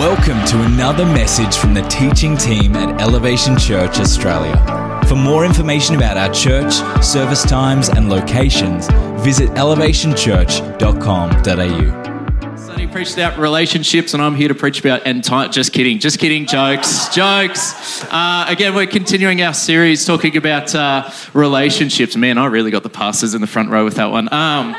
Welcome to another message from the teaching team at Elevation Church Australia. For more information about our church, service times, and locations, visit elevationchurch.com.au. Sonny preached about relationships, and I'm here to preach about end time. Just kidding, just kidding, jokes, jokes. Uh, again, we're continuing our series talking about uh, relationships. Man, I really got the passes in the front row with that one. Um,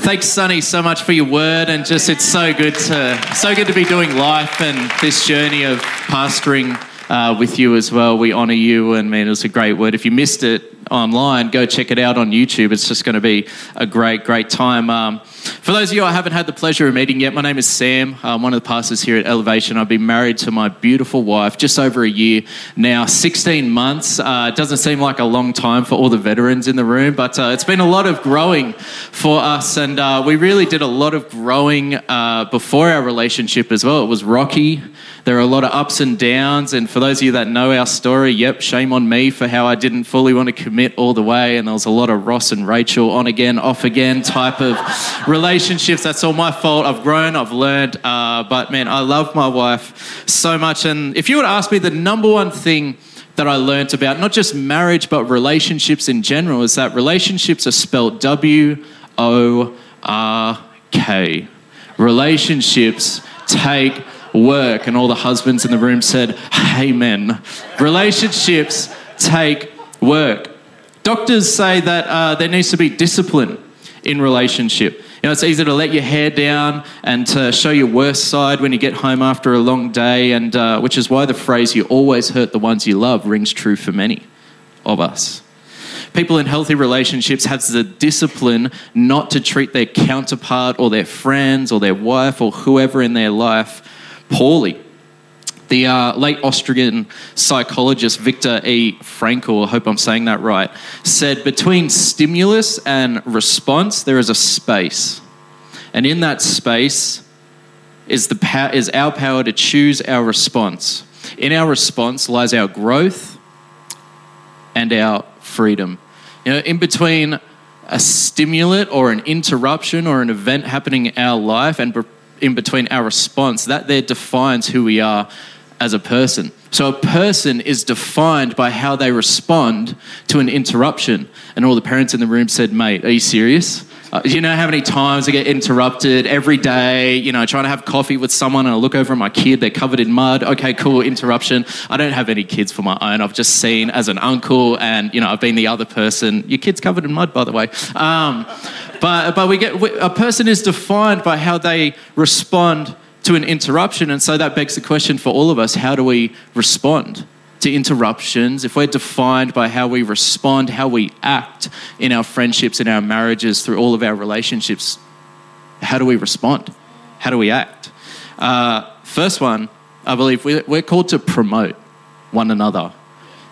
thanks, Sonny, so much for your word, and just it's so good to so good to be doing life and this journey of pastoring uh, with you as well. We honour you, and man, it was a great word. If you missed it online, go check it out on YouTube. It's just going to be a great, great time. Um, for those of you I haven't had the pleasure of meeting yet, my name is Sam. I'm one of the pastors here at Elevation. I've been married to my beautiful wife just over a year now, 16 months. Uh, it doesn't seem like a long time for all the veterans in the room, but uh, it's been a lot of growing for us, and uh, we really did a lot of growing uh, before our relationship as well. It was rocky. There are a lot of ups and downs, and for those of you that know our story, yep, shame on me for how I didn't fully want to commit all the way, and there was a lot of Ross and Rachel on again, off again type of relationships. That's all my fault. I've grown, I've learned, uh, but man, I love my wife so much. And if you would ask me the number one thing that I learned about not just marriage but relationships in general is that relationships are spelled W O R K. Relationships take work, and all the husbands in the room said, Amen. Relationships take work. Doctors say that uh, there needs to be discipline in relationship. You know, it's easy to let your hair down and to show your worst side when you get home after a long day, and uh, which is why the phrase "you always hurt the ones you love" rings true for many of us. People in healthy relationships have the discipline not to treat their counterpart or their friends or their wife or whoever in their life poorly. The uh, late Austrian psychologist Viktor E. Frankl, I hope I'm saying that right, said between stimulus and response, there is a space. And in that space is, the pow- is our power to choose our response. In our response lies our growth and our freedom. You know, in between a stimulant or an interruption or an event happening in our life and in between our response, that there defines who we are as a person. So a person is defined by how they respond to an interruption. And all the parents in the room said, Mate, are you serious? Uh, you know how many times I get interrupted every day, you know, trying to have coffee with someone and I look over at my kid, they're covered in mud. Okay, cool, interruption. I don't have any kids for my own. I've just seen as an uncle and, you know, I've been the other person. Your kid's covered in mud, by the way. Um, but, but we get, a person is defined by how they respond to an interruption. And so that begs the question for all of us how do we respond to interruptions? If we're defined by how we respond, how we act in our friendships, in our marriages, through all of our relationships, how do we respond? How do we act? Uh, first one, I believe we're called to promote one another.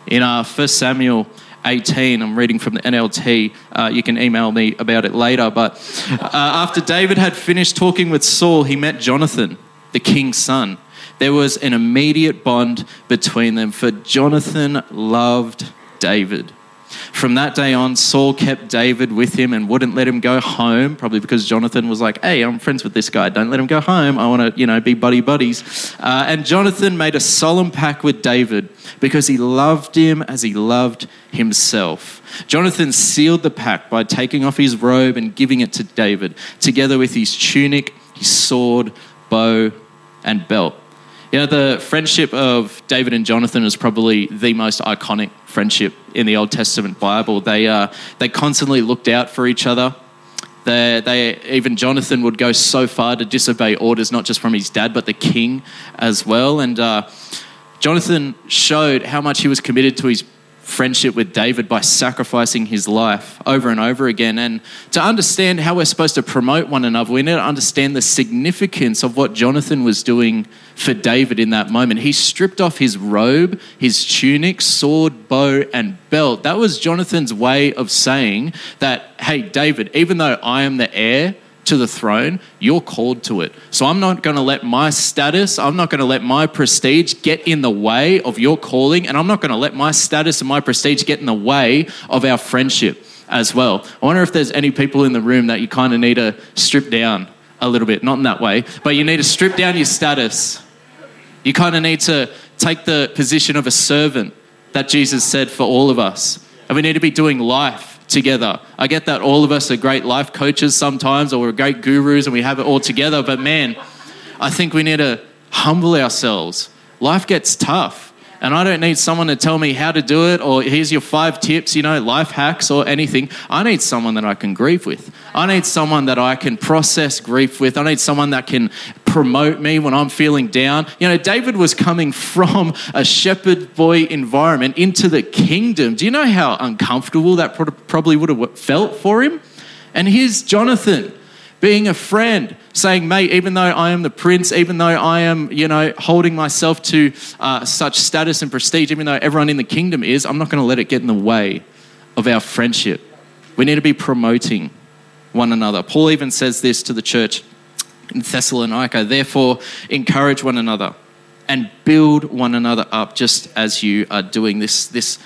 In our uh, 1 Samuel 18. I'm reading from the NLT. Uh, you can email me about it later. But uh, after David had finished talking with Saul, he met Jonathan, the king's son. There was an immediate bond between them, for Jonathan loved David. From that day on, Saul kept David with him and wouldn't let him go home, probably because Jonathan was like, hey, I'm friends with this guy. Don't let him go home. I want to, you know, be buddy buddies. Uh, and Jonathan made a solemn pact with David because he loved him as he loved himself. Jonathan sealed the pact by taking off his robe and giving it to David, together with his tunic, his sword, bow, and belt. You know, the friendship of David and Jonathan is probably the most iconic friendship in the Old Testament Bible. They, uh, they constantly looked out for each other. They, they, even Jonathan would go so far to disobey orders, not just from his dad, but the king as well. And uh, Jonathan showed how much he was committed to his friendship with David by sacrificing his life over and over again. And to understand how we're supposed to promote one another, we need to understand the significance of what Jonathan was doing for David in that moment. He stripped off his robe, his tunic, sword, bow, and belt. That was Jonathan's way of saying that, hey, David, even though I am the heir, to the throne, you're called to it. So I'm not going to let my status, I'm not going to let my prestige get in the way of your calling, and I'm not going to let my status and my prestige get in the way of our friendship as well. I wonder if there's any people in the room that you kind of need to strip down a little bit, not in that way, but you need to strip down your status You kind of need to take the position of a servant that Jesus said for all of us. And we need to be doing life together. I get that all of us are great life coaches sometimes, or we're great gurus and we have it all together. But man, I think we need to humble ourselves. Life gets tough. And I don't need someone to tell me how to do it or here's your five tips, you know, life hacks or anything. I need someone that I can grieve with. I need someone that I can process grief with. I need someone that can promote me when I'm feeling down. You know, David was coming from a shepherd boy environment into the kingdom. Do you know how uncomfortable that probably would have felt for him? And here's Jonathan being a friend, saying, mate, even though I am the prince, even though I am, you know, holding myself to uh, such status and prestige, even though everyone in the kingdom is, I'm not going to let it get in the way of our friendship. We need to be promoting one another. Paul even says this to the church in Thessalonica therefore, encourage one another and build one another up just as you are doing this. This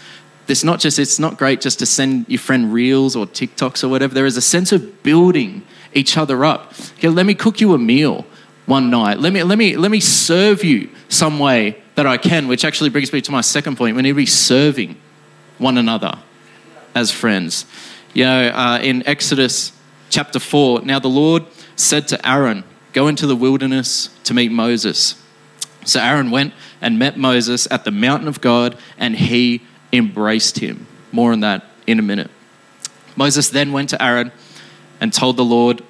this not just it's not great just to send your friend reels or TikToks or whatever. There is a sense of building each other up. Okay, let me cook you a meal one night. Let me, let me, let me serve you some way that I can, which actually brings me to my second point. We need to be serving one another as friends. You know, uh, in Exodus chapter 4, now the Lord said to Aaron, Go into the wilderness to meet Moses. So Aaron went and met Moses at the mountain of God, and he embraced him. More on that in a minute. Moses then went to Aaron and told the Lord,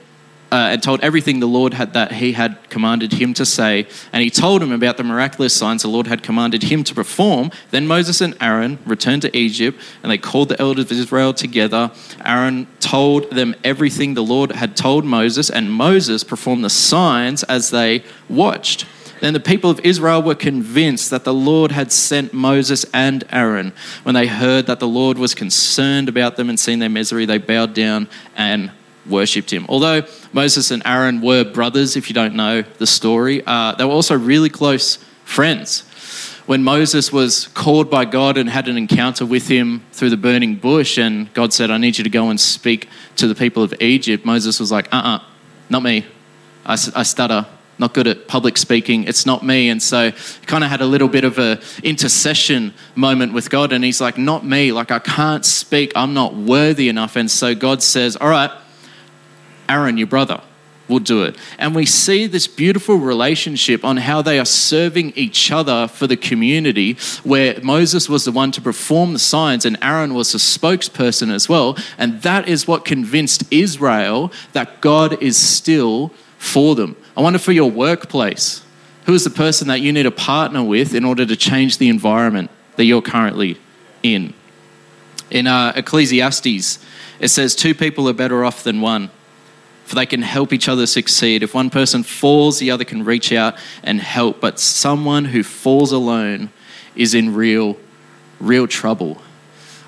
uh, and told everything the Lord had that he had commanded him to say. And he told him about the miraculous signs the Lord had commanded him to perform. Then Moses and Aaron returned to Egypt, and they called the elders of Israel together. Aaron told them everything the Lord had told Moses, and Moses performed the signs as they watched. Then the people of Israel were convinced that the Lord had sent Moses and Aaron. When they heard that the Lord was concerned about them and seen their misery, they bowed down and worshipped him. Although Moses and Aaron were brothers, if you don't know the story, uh, they were also really close friends. When Moses was called by God and had an encounter with him through the burning bush, and God said, I need you to go and speak to the people of Egypt, Moses was like, uh uh-uh, uh, not me. I, I stutter, not good at public speaking. It's not me. And so he kind of had a little bit of a intercession moment with God. And he's like, not me. Like, I can't speak. I'm not worthy enough. And so God says, all right, Aaron, your brother, will do it. And we see this beautiful relationship on how they are serving each other for the community, where Moses was the one to perform the signs and Aaron was the spokesperson as well. And that is what convinced Israel that God is still for them. I wonder for your workplace, who is the person that you need to partner with in order to change the environment that you're currently in? In uh, Ecclesiastes, it says, Two people are better off than one for they can help each other succeed. If one person falls, the other can reach out and help. But someone who falls alone is in real, real trouble.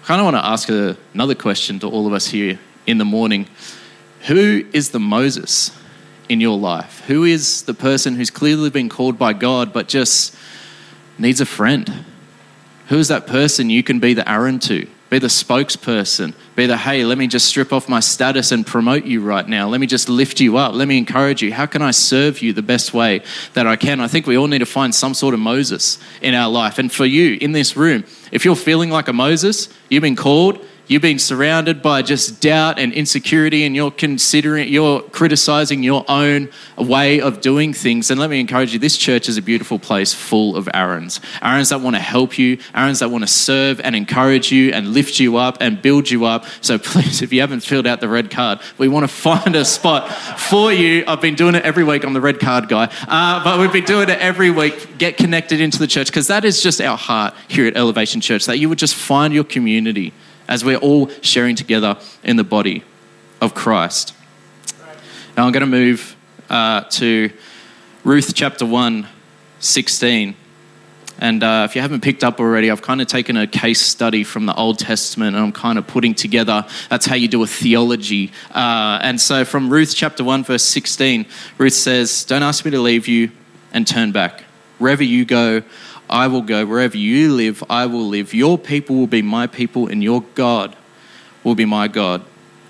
I kind of want to ask a, another question to all of us here in the morning. Who is the Moses in your life? Who is the person who's clearly been called by God but just needs a friend? Who is that person you can be the Aaron to? Be the spokesperson. Be the, hey, let me just strip off my status and promote you right now. Let me just lift you up. Let me encourage you. How can I serve you the best way that I can? I think we all need to find some sort of Moses in our life. And for you in this room, if you're feeling like a Moses, you've been called, You've been surrounded by just doubt and insecurity, and you're considering, you're criticizing your own way of doing things. And let me encourage you this church is a beautiful place full of Aarons. Aarons that want to help you, Aarons that want to serve and encourage you and lift you up and build you up. So please, if you haven't filled out the red card, we want to find a spot for you. I've been doing it every week. I'm the red card guy, uh, but we've been doing it every week. Get connected into the church because that is just our heart here at Elevation Church, that you would just find your community as we're all sharing together in the body of Christ. Now I'm going to move uh, to Ruth chapter 1, 16. And uh, if you haven't picked up already, I've kind of taken a case study from the Old Testament and I'm kind of putting together that's how you do a theology. Uh, and so from Ruth chapter 1, verse 16, Ruth says, Don't ask me to leave you and turn back. Wherever you go, I will go. Wherever you live, I will live. Your people will be my people, and your God will be my God.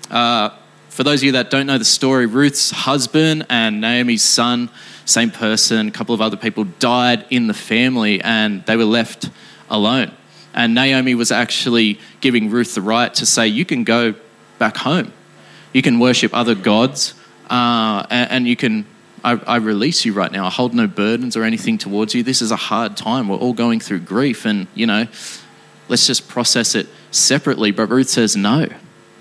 Uh, for those of you that don't know the story, Ruth's husband and Naomi's son same person, a couple of other people died in the family and they were left alone. And Naomi was actually giving Ruth the right to say, You can go back home. You can worship other gods, uh, and, and, you can. I, I release you right now. I hold no burdens or anything towards you. This is a hard time. We're all going through grief, and you know, let's just process it separately. But Ruth says, No,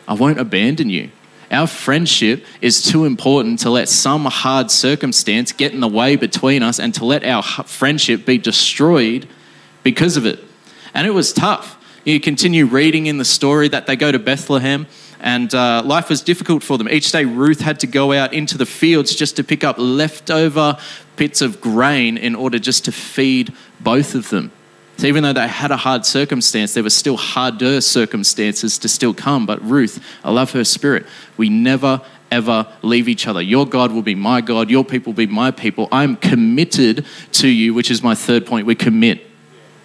I won't abandon you. Our friendship is too important to let some hard circumstance get in the way between us and to let our friendship be destroyed because of it. And it was tough. You continue reading in the story that they go to Bethlehem and uh, life was difficult for them. Each day, Ruth had to go out into the fields just to pick up leftover bits of grain in order just to feed both of them. So even though they had a hard circumstance, there were still harder circumstances to still come. But Ruth, I love her spirit. We never ever leave each other. Your God will be my God, your people will be my people. I'm committed to you, which is my third point. We commit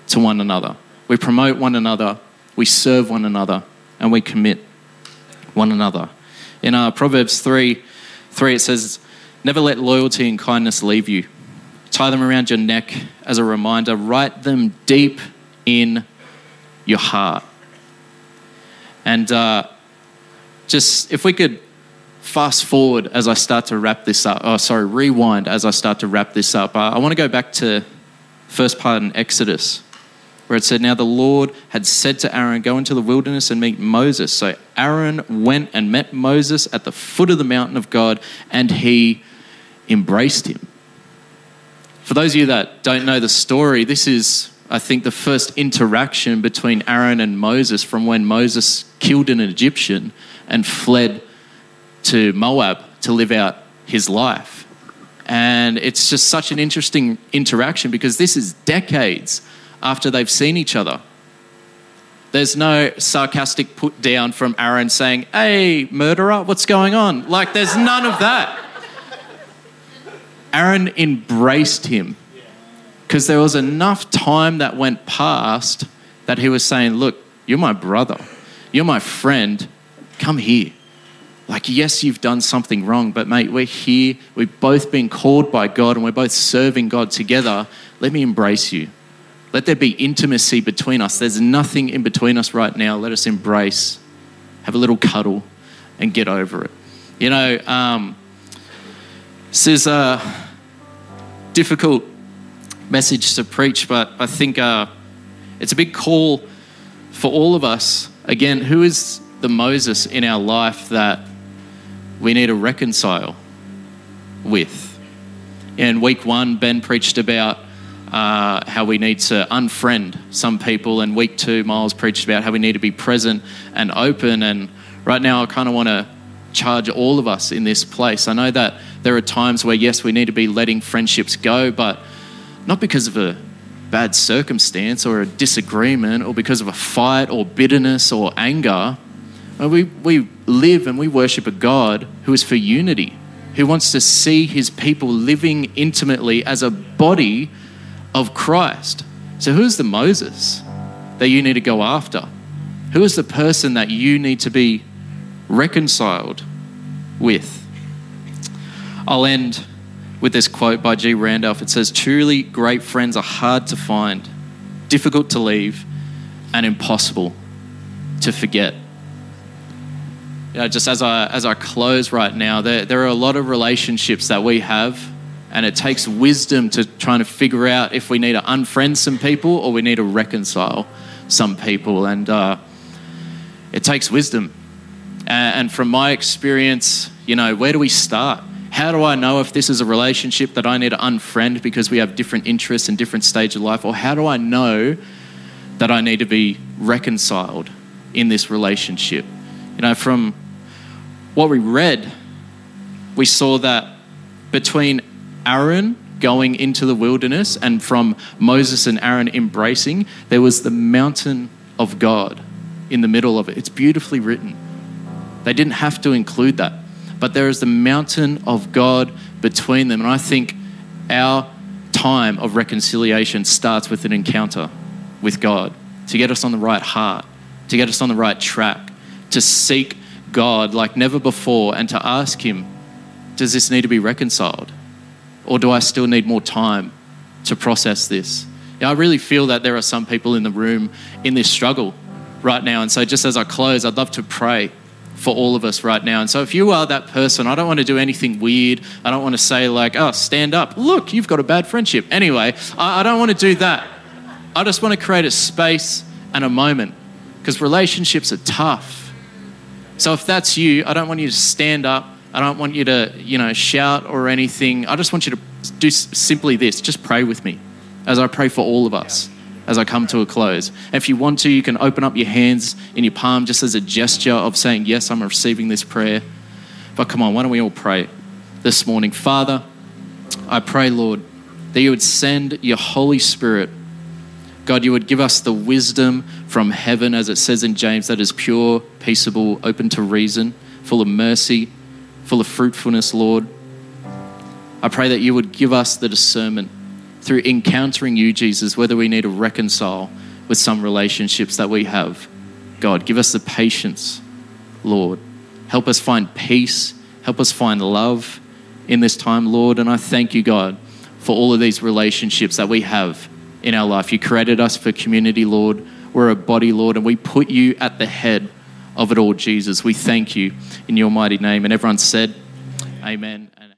to one another. We promote one another, we serve one another, and we commit one another. In uh, Proverbs 3, 3, it says, Never let loyalty and kindness leave you tie them around your neck as a reminder, write them deep in your heart. And uh, just if we could fast forward as I start to wrap this up, oh, sorry, rewind as I start to wrap this up, uh, I want to go back to first part in Exodus where it said, Now the Lord had said to Aaron, Go into the wilderness and meet Moses. So Aaron went and met Moses at the foot of the mountain of God, and he embraced him. For those of you that don't know the story, this is, I think, the first interaction between Aaron and Moses from when Moses killed an Egyptian and fled to Moab to live out his life. And it's just such an interesting interaction because this is decades after they've seen each other. There's no sarcastic put down from Aaron saying, Hey, murderer, what's going on? Like, there's none of that. Aaron embraced him because there was enough time that went past that he was saying, Look, you're my brother, you're my friend, come here. Like, yes, you've done something wrong, but mate, we're here. We've both been called by God and we're both serving God together. Let me embrace you. Let there be intimacy between us. There's nothing in between us right now. Let us embrace, have a little cuddle, and get over it. You know, um, this is a difficult message to preach, but I think uh, it's a big call for all of us. Again, who is the Moses in our life that we need to reconcile with? In week one, Ben preached about uh, how we need to unfriend some people, and week two, Miles preached about how we need to be present and open. And right now, I kind of want to charge all of us in this place. I know that there are times where, yes, we need to be letting friendships go, but not because of a bad circumstance or a disagreement or because of a fight or bitterness or anger. We, we live and we worship a God who is for unity, who wants to see his people living intimately as a body of Christ. So, who's the Moses that you need to go after? Who is the person that you need to be reconciled with. I'll end with this quote by G. Randolph. It says, Truly great friends are hard to find, difficult to leave, and impossible to forget. You know, just as I, as I close right now, there, there are a lot of relationships that we have, and it takes wisdom to trying to figure out if we need to unfriend some people or we need to reconcile some people. And uh, it takes wisdom. And from my experience, you know, where do we start? How do I know if this is a relationship that I need to unfriend because we have different interests and different stage of life? Or how do I know that I need to be reconciled in this relationship? You know, from what we read, we saw that between Aaron going into the wilderness and from Moses and Aaron embracing, there was the mountain of God in the middle of it. It's beautifully written. They didn't have to include that. But there is the mountain of God between them. And I think our time of reconciliation starts with an encounter with God to get us on the right heart, to get us on the right track, to seek God like never before and to ask Him, does this need to be reconciled? Or do I still need more time to process this? Yeah, I really feel that there are some people in the room in this struggle right now. And so, just as I close, I'd love to pray for all of us right now. And so, if you are that person, I don't want to do anything weird. I don't want to say, like, oh, stand up. Look, you've got a bad friendship. Anyway, I, I don't want to do that. I just want to create a space and a moment because relationships are tough. So, if that's you, I don't want you to stand up. I don't want you to, you know, shout or anything. I just want you to do simply this just pray with me as I pray for all of us as I come to a close. If you want to, you can open up your hands in your palm just as a gesture of saying, Yes, I'm receiving this prayer. But come on, why don't we all pray this morning? Father, I pray, Lord, that you would send your Holy Spirit. God, you would give us the wisdom from heaven, as it says in James, that is pure, peaceable, open to reason, full of mercy, full of fruitfulness, Lord. I pray that you would give us the discernment through encountering you, Jesus, whether we need to reconcile with some relationships that we have. God, give us the patience, Lord. Help us find peace. Help us find love in this time, Lord. And I thank you, God, for all of these relationships that we have in our life. You created us for community, Lord. We're a body, Lord, and we put you at the head of it all, Jesus. We thank you in your mighty name. And everyone said, Amen.